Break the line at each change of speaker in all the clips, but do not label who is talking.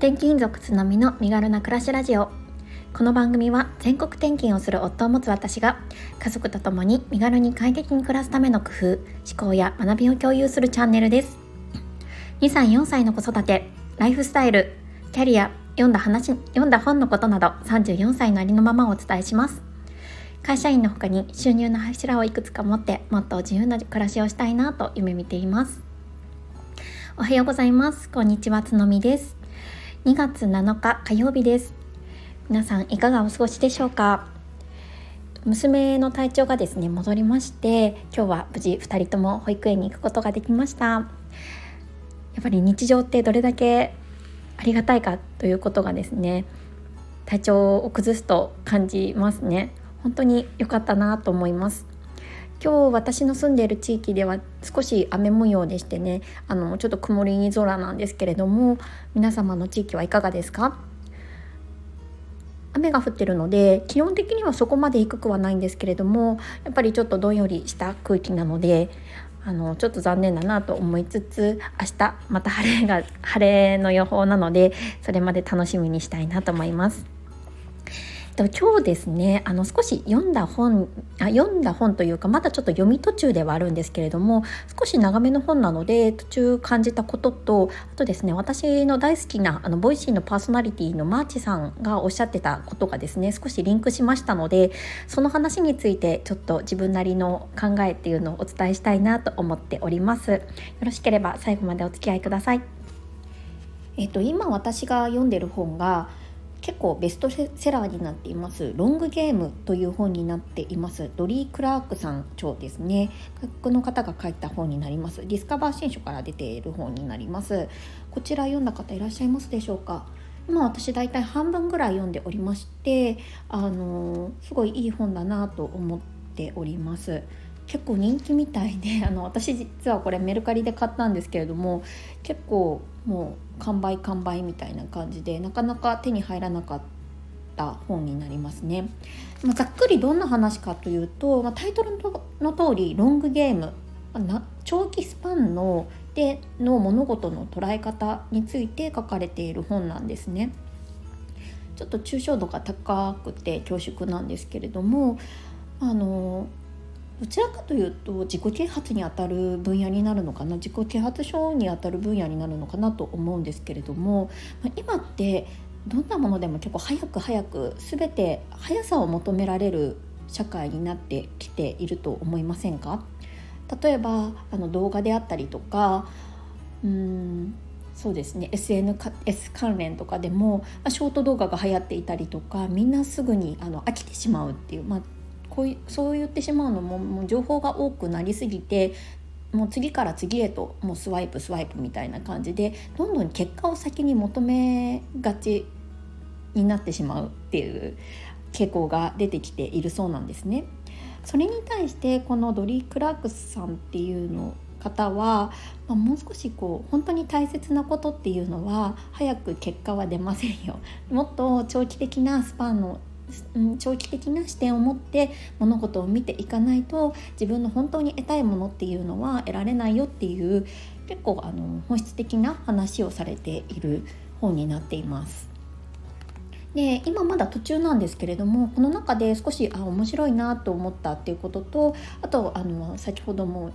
転勤族津波の身軽な暮らしラジオ。この番組は全国転勤をする夫を持つ私が家族と共に身軽に快適に暮らすための工夫思考や学びを共有するチャンネルです。2歳4歳の子育てライフスタイルキャリア読んだ話読んだ本のことなど34歳のありのままをお伝えします。会社員の他に収入の柱をいくつか持ってもっと自由な暮らしをしたいなと夢見ています。おはようございます。こんにちはつのみです。2月7日火曜日です。皆さんいかがお過ごしでしょうか？娘の体調がですね戻りまして今日は無事2人とも保育園に行くことができました。やっぱり日常ってどれだけありがたいかということがですね体調を崩すと感じますね。本当に良かったなと思います。今日私の住んでいる地域では少し雨模様でしてねあのちょっと曇り空なんですけれども皆様の地域はいかがですか？雨が降ってるので基本的にはそこまで低くはないんですけれどもやっぱりちょっとどんよりした空気なのであのちょっと残念だなと思いつつ明日また晴れが晴れの予報なのでそれまで楽しみにしたいなと思います。今日ですねあの少し読んだ本あ読んだ本というかまだちょっと読み途中ではあるんですけれども少し長めの本なので途中感じたこととあとですね私の大好きなあの Voicy のパーソナリティのマーチさんがおっしゃってたことがですね少しリンクしましたのでその話についてちょっと自分なりの考えっていうのをお伝えしたいなと思っております。よろしければ最後までお付き合いください。えっと今私が読んでる本が結構ベストセラーになっています「ロングゲーム」という本になっています。ドリー・クラークさん著ですね。この方が書いた本になります。ディスカバー新書から出ている本になります。こちら読んだ方いらっしゃいますでしょうか？今私大体半分ぐらい読んでおりましてあのすごいいい本だなと思っております。結構人気みたいで あの私実はこれメルカリで買ったんですけれども結構もう完売完売みたいな感じでなかなか手に入らなかった本になりますね。まあ、ざっくりどんな話かというと、まあ、タイトルの通りロングゲーム、まあ、長期スパンのでの物事の捉え方について書かれている本なんですね。ちょっと抽象度が高くて恐縮なんですけれどもあのどちらかというと自己啓発にあたる分野になるのかな自己啓発書にあたる分野になるのかなと思うんですけれども、ま今ってどんなものでも結構早く早く全て速さを求められる社会になってきていると思いませんか？例えばあの動画であったりとかうんそうですね SNS 関連とかでも、まあ、ショート動画が流行っていたりとかみんなすぐにあの飽きてしまうっていう、まあ、こういそう言ってしまうのももう情報が多くなりすぎてもう次から次へともうスワイプスワイプみたいな感じでどんどん結果を先に求めがちになってしまうっていう傾向が出てきているそうなんですね。それに対してこのドリー・クラークスさんっていうの方は、まあ、もう少しこう本当に大切なことっていうのは早く結果は出ませんよもっと長期的なスパンの長期的な視点を持って物事を見ていかないと自分の本当に得たいものっていうのは得られないよっていう結構あの本質的な話をされている本になっています。で今まだ途中なんですけれどもこの中で少しあ面白いなと思ったっていうこととあとあの先ほども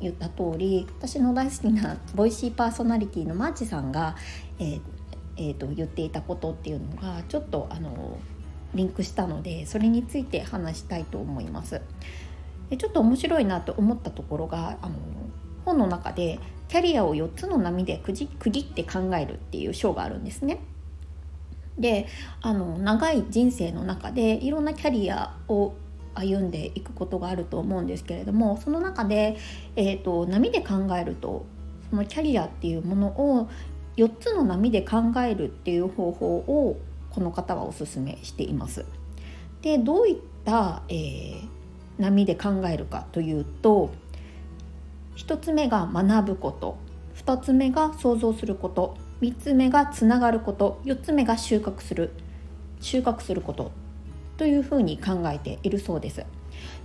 言った通り私の大好きな Voicy パーソナリティのマーチさんが、えーえーと言っていたことっていうのがちょっとあのリンクしたのでそれについて話したいと思います。でちょっと面白いなと思ったところがあの本の中でキャリアを4つの波で区切って考えるっていう章があるんですね。であの長い人生の中でいろんなキャリアを歩んでいくことがあると思うんですけれどもその中で、えーと、波で考えるとそのキャリアっていうものを4つの波で考えるっていう方法をこの方はおすすめしています。でどういった、えー、波で考えるかというと1つ目が学ぶこと2つ目が想像すること3つ目がつながること4つ目が収穫する収穫することというふうに考えているそうです。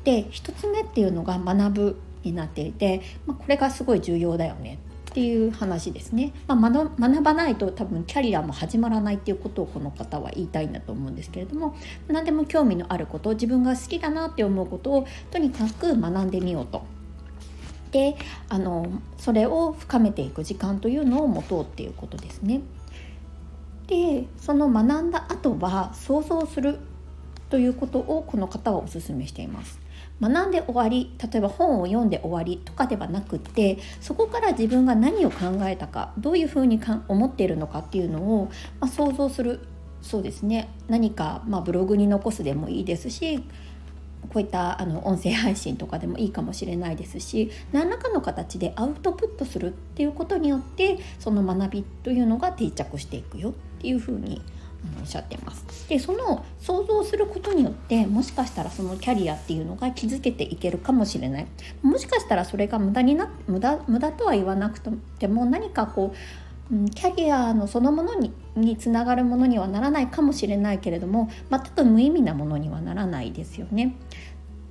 で1つ目っていうのが学ぶになっていて、まあ、これがすごい重要だよねっていう話ですね、まあ、学ばないと多分キャリアも始まらないっていうことをこの方は言いたいんだと思うんですけれども何でも興味のあること自分が好きだなって思うことをとにかく学んでみようと。であのそれを深めていく時間というのを持とうっていうことですね。でその学んだ後は想像するということをこの方はおすめしています。学んで終わり例えば本を読んで終わりとかではなくってそこから自分が何を考えたかどういうふうにか思っているのかっていうのを、まあ、想像するそうですね何か、まあ、ブログに残すでもいいですしこういったあの音声配信とかでもいいかもしれないですし何らかの形でアウトプットするっていうことによってその学びというのが定着していくよっていうふうにおっしゃってます。でその想像することによってもしかしたらそのキャリアっていうのが築けていけるかもしれないもしかしたらそれが無駄にな無駄無駄とは言わなくても何かこう、うん、キャリアのそのものににつながるものにはならないかもしれないけれども全く無意味なものにはならないですよね。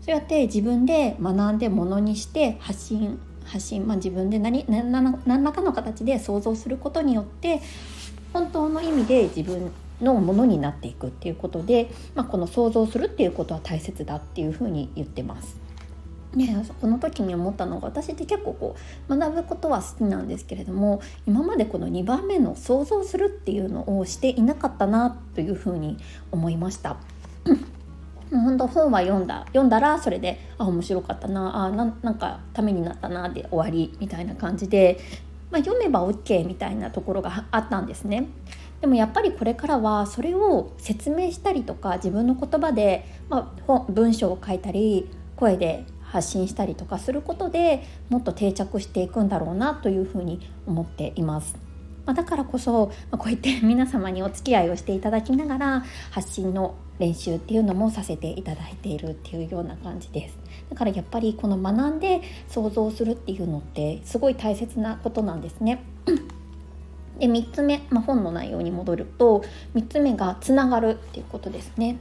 そうやって自分で学んでものにして発信発信、まあ、自分で何何らかの形で想像することによって本当の意味で自分のものになっていくっていうことで、まあ、この想像するっていうことは大切だっていうふうに言ってます。ね、この時に思ったのが私って結構こう学ぶことは好きなんですけれども今までこの2番目の想像するっていうのをしていなかったなというふうに思いました。本当本は読んだ読んだらそれであ面白かったなあなんかためになったなで終わりみたいな感じで、まあ、読めば OK みたいなところがあったんですね。でもやっぱりこれからはそれを説明したりとか自分の言葉で、まあ、文章を書いたり声で発信したりとかすることでもっと定着していくんだろうなというふうに思っています。まあ、だからこそ、まあ、こうやって 皆様にお付き合いをしていただきながら発信の練習っていうのもさせていただいているっていうような感じですだからやっぱりこの学んで想像するっていうのってすごい大切なことなんですねで3つ目、まあ、本の内容に戻ると3つ目がつながるっていうことですね。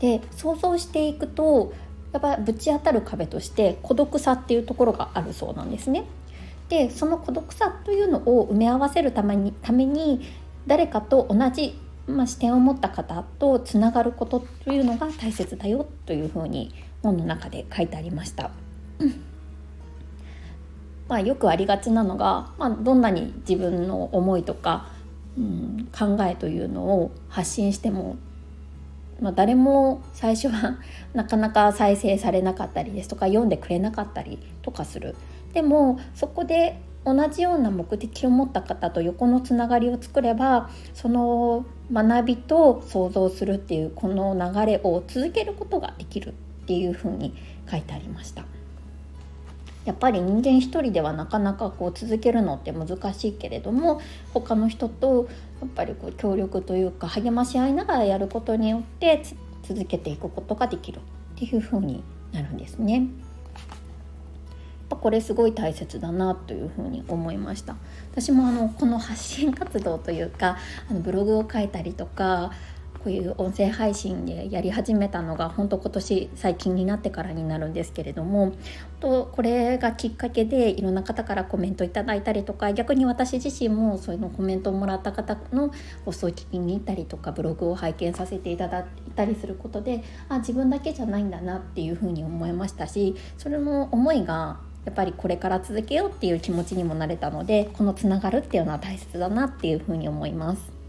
で想像していくとやっぱぶち当たる壁として孤独さっていうところがあるそうなんですね。でその孤独さというのを埋め合わせるためにために誰かと同じ、まあ、視点を持った方とつながることというのが大切だよというふうに本の中で書いてありました。まあ、よくありがちなのが、まあ、どんなに自分の思いとか、うん、考えというのを発信しても、まあ、誰も最初は なかなか再生されなかったりですとか読んでくれなかったりとかする。でもそこで同じような目的を持った方と横のつながりを作ればその学びと想像するっていうこの流れを続けることができるっていうふうに書いてありました。やっぱり人間一人ではなかなかこう続けるのって難しいけれども他の人とやっぱりこう協力というか励まし合いながらやることによって続けていくことができるっていう風になるんですね。これすごい大切だなというふうに思いました私もあのこの発信活動というかあのブログを書いたりとかこういう音声配信でやり始めたのが本当今年最近になってからになるんですけれどもとこれがきっかけでいろんな方からコメントいただいたりとか逆に私自身もそういうのコメントをもらった方の放送を聞きに行ったりとかブログを拝見させていただいたりすることであ自分だけじゃないんだなっていうふうに思いましたしそれの思いがやっぱりこれから続けようっていう気持ちにもなれたのでこのつながるっていうのは大切だなっていうふうに思います。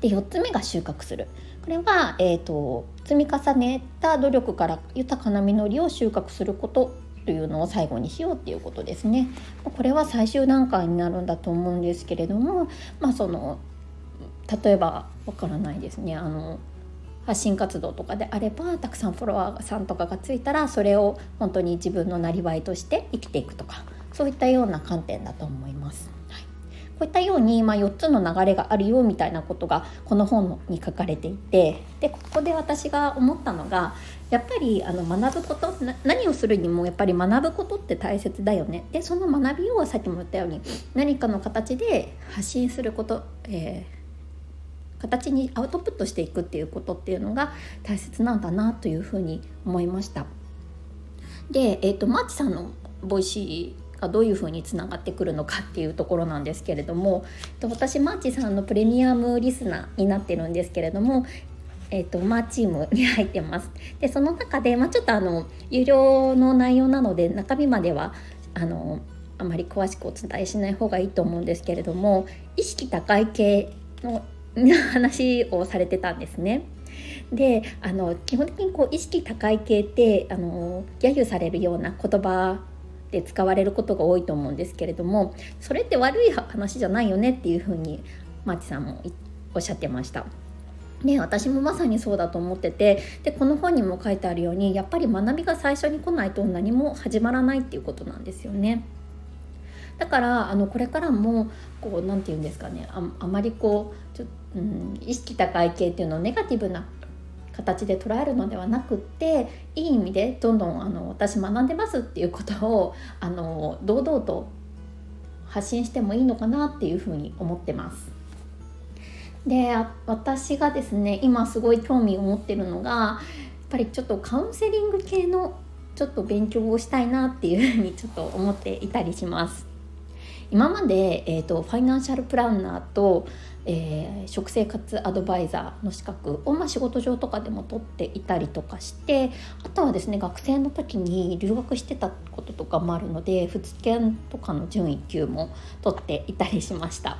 で4つ目が収穫するこれは、えーと、積み重ねた努力から豊かな実りを収穫することというのを最後にしようっていうことですね。これは最終段階になるんだと思うんですけれども、まあ、その例えばわからないですねあの発信活動とかであればたくさんフォロワーさんとかがついたらそれを本当に自分のなりわいとして生きていくとかそういったような観点だと思います。はいこういったように、まあ、4つの流れがあるよみたいなことがこの本に書かれていてでここで私が思ったのがやっぱりあの学ぶこと何をするにもやっぱり学ぶことって大切だよねでその学びをさっきも言ったように何かの形で発信すること、えー、形にアウトプットしていくっていうことっていうのが大切なんだなというふうに思いました。で、えーと、マーチさんの Voicy がどういうふうにつながってくるのかっていうところなんですけれども私マーチさんのプレミアムリスナーになってるんですけれどもえーと、マーチームに入ってます。でその中で、まあ、ちょっとあの有料の内容なので中身まではあのあまり詳しくお伝えしない方がいいと思うんですけれども意識高い系の話をされてたんですね。であの基本的にこう意識高い系ってあの揶揄されるような言葉で使われることが多いと思うんですけれどもそれって悪い話じゃないよねっていうふうにマーチさんもおっしゃってました。ね、私もまさにそうだと思っててでこの本にも書いてあるようにやっぱり学びが最初に来ないと何も始まらないっていうことなんですよね。だからあのこれからもこうなんて言うんですかねああまりこうちょ、うん、意識高い系っていうのをネガティブな形で捉えるのではなくっていい意味でどんどんあの私学んでますっていうことをあの堂々と発信してもいいのかなっていうふうに思ってます。で私がですね今すごい興味を持ってるのがやっぱりちょっとカウンセリング系のちょっと勉強をしたいなっていうふうにちょっと思っていたりします。今まで、えーと、ファイナンシャルプランナーと、えー、食生活アドバイザーの資格を、まあ、仕事上とかでも取っていたりとかしてあとはですね学生の時に留学してたこととかもあるので普通研とかの準1級も取っていたりしました。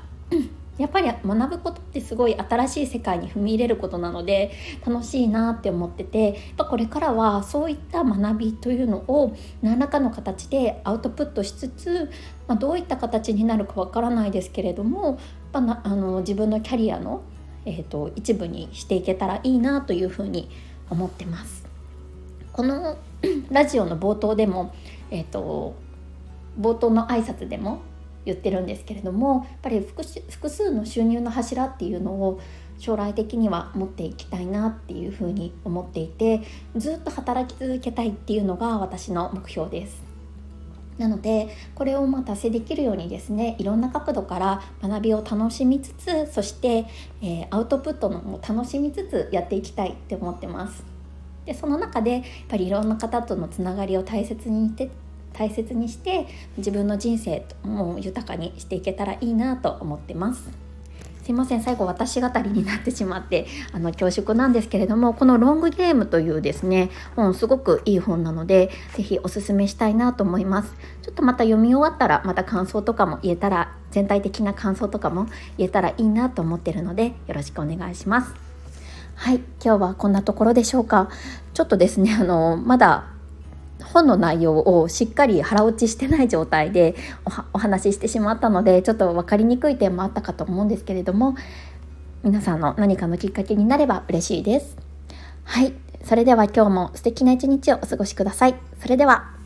やっぱり学ぶことってすごい新しい世界に踏み入れることなので楽しいなって思っててやっぱこれからはそういった学びというのを何らかの形でアウトプットしつつ、まあ、どういった形になるかわからないですけれどもっぱあの自分のキャリアの、えーと、一部にしていけたらいいなというふうに思ってます。この ラジオの冒頭でも、えーと冒頭の挨拶でも言ってるんですけれどもやっぱり複数の収入の柱っていうのを将来的には持っていきたいなっていうふうに思っていてずっと働き続けたいっていうのが私の目標です。なのでこれをま達成できるようにですねいろんな角度から学びを楽しみつつそして、えー、アウトプットのも楽しみつつやっていきたいって思ってます。でその中でやっぱりいろんな方とのつながりを大切にして大切にして自分の人生も豊かにしていけたらいいなと思ってます。すいません。最後私語りになってしまって あの恐縮なんですけれどもこの「ロングゲーム」というですね本すごくいい本なので是非おすすめしたいなと思います。ちょっとまた読み終わったらまた感想とかも言えたら全体的な感想とかも言えたらいいなと思ってるのでよろしくお願いします。はい今日はこんなところでしょうか。ちょっとですねあのまだ本の内容をしっかり腹落ちしてない状態でお話ししてしまったのでちょっと分かりにくい点もあったかと思うんですけれども皆さんの何かのきっかけになれば嬉しいです。はい。それでは今日も素敵な一日をお過ごしください。それでは。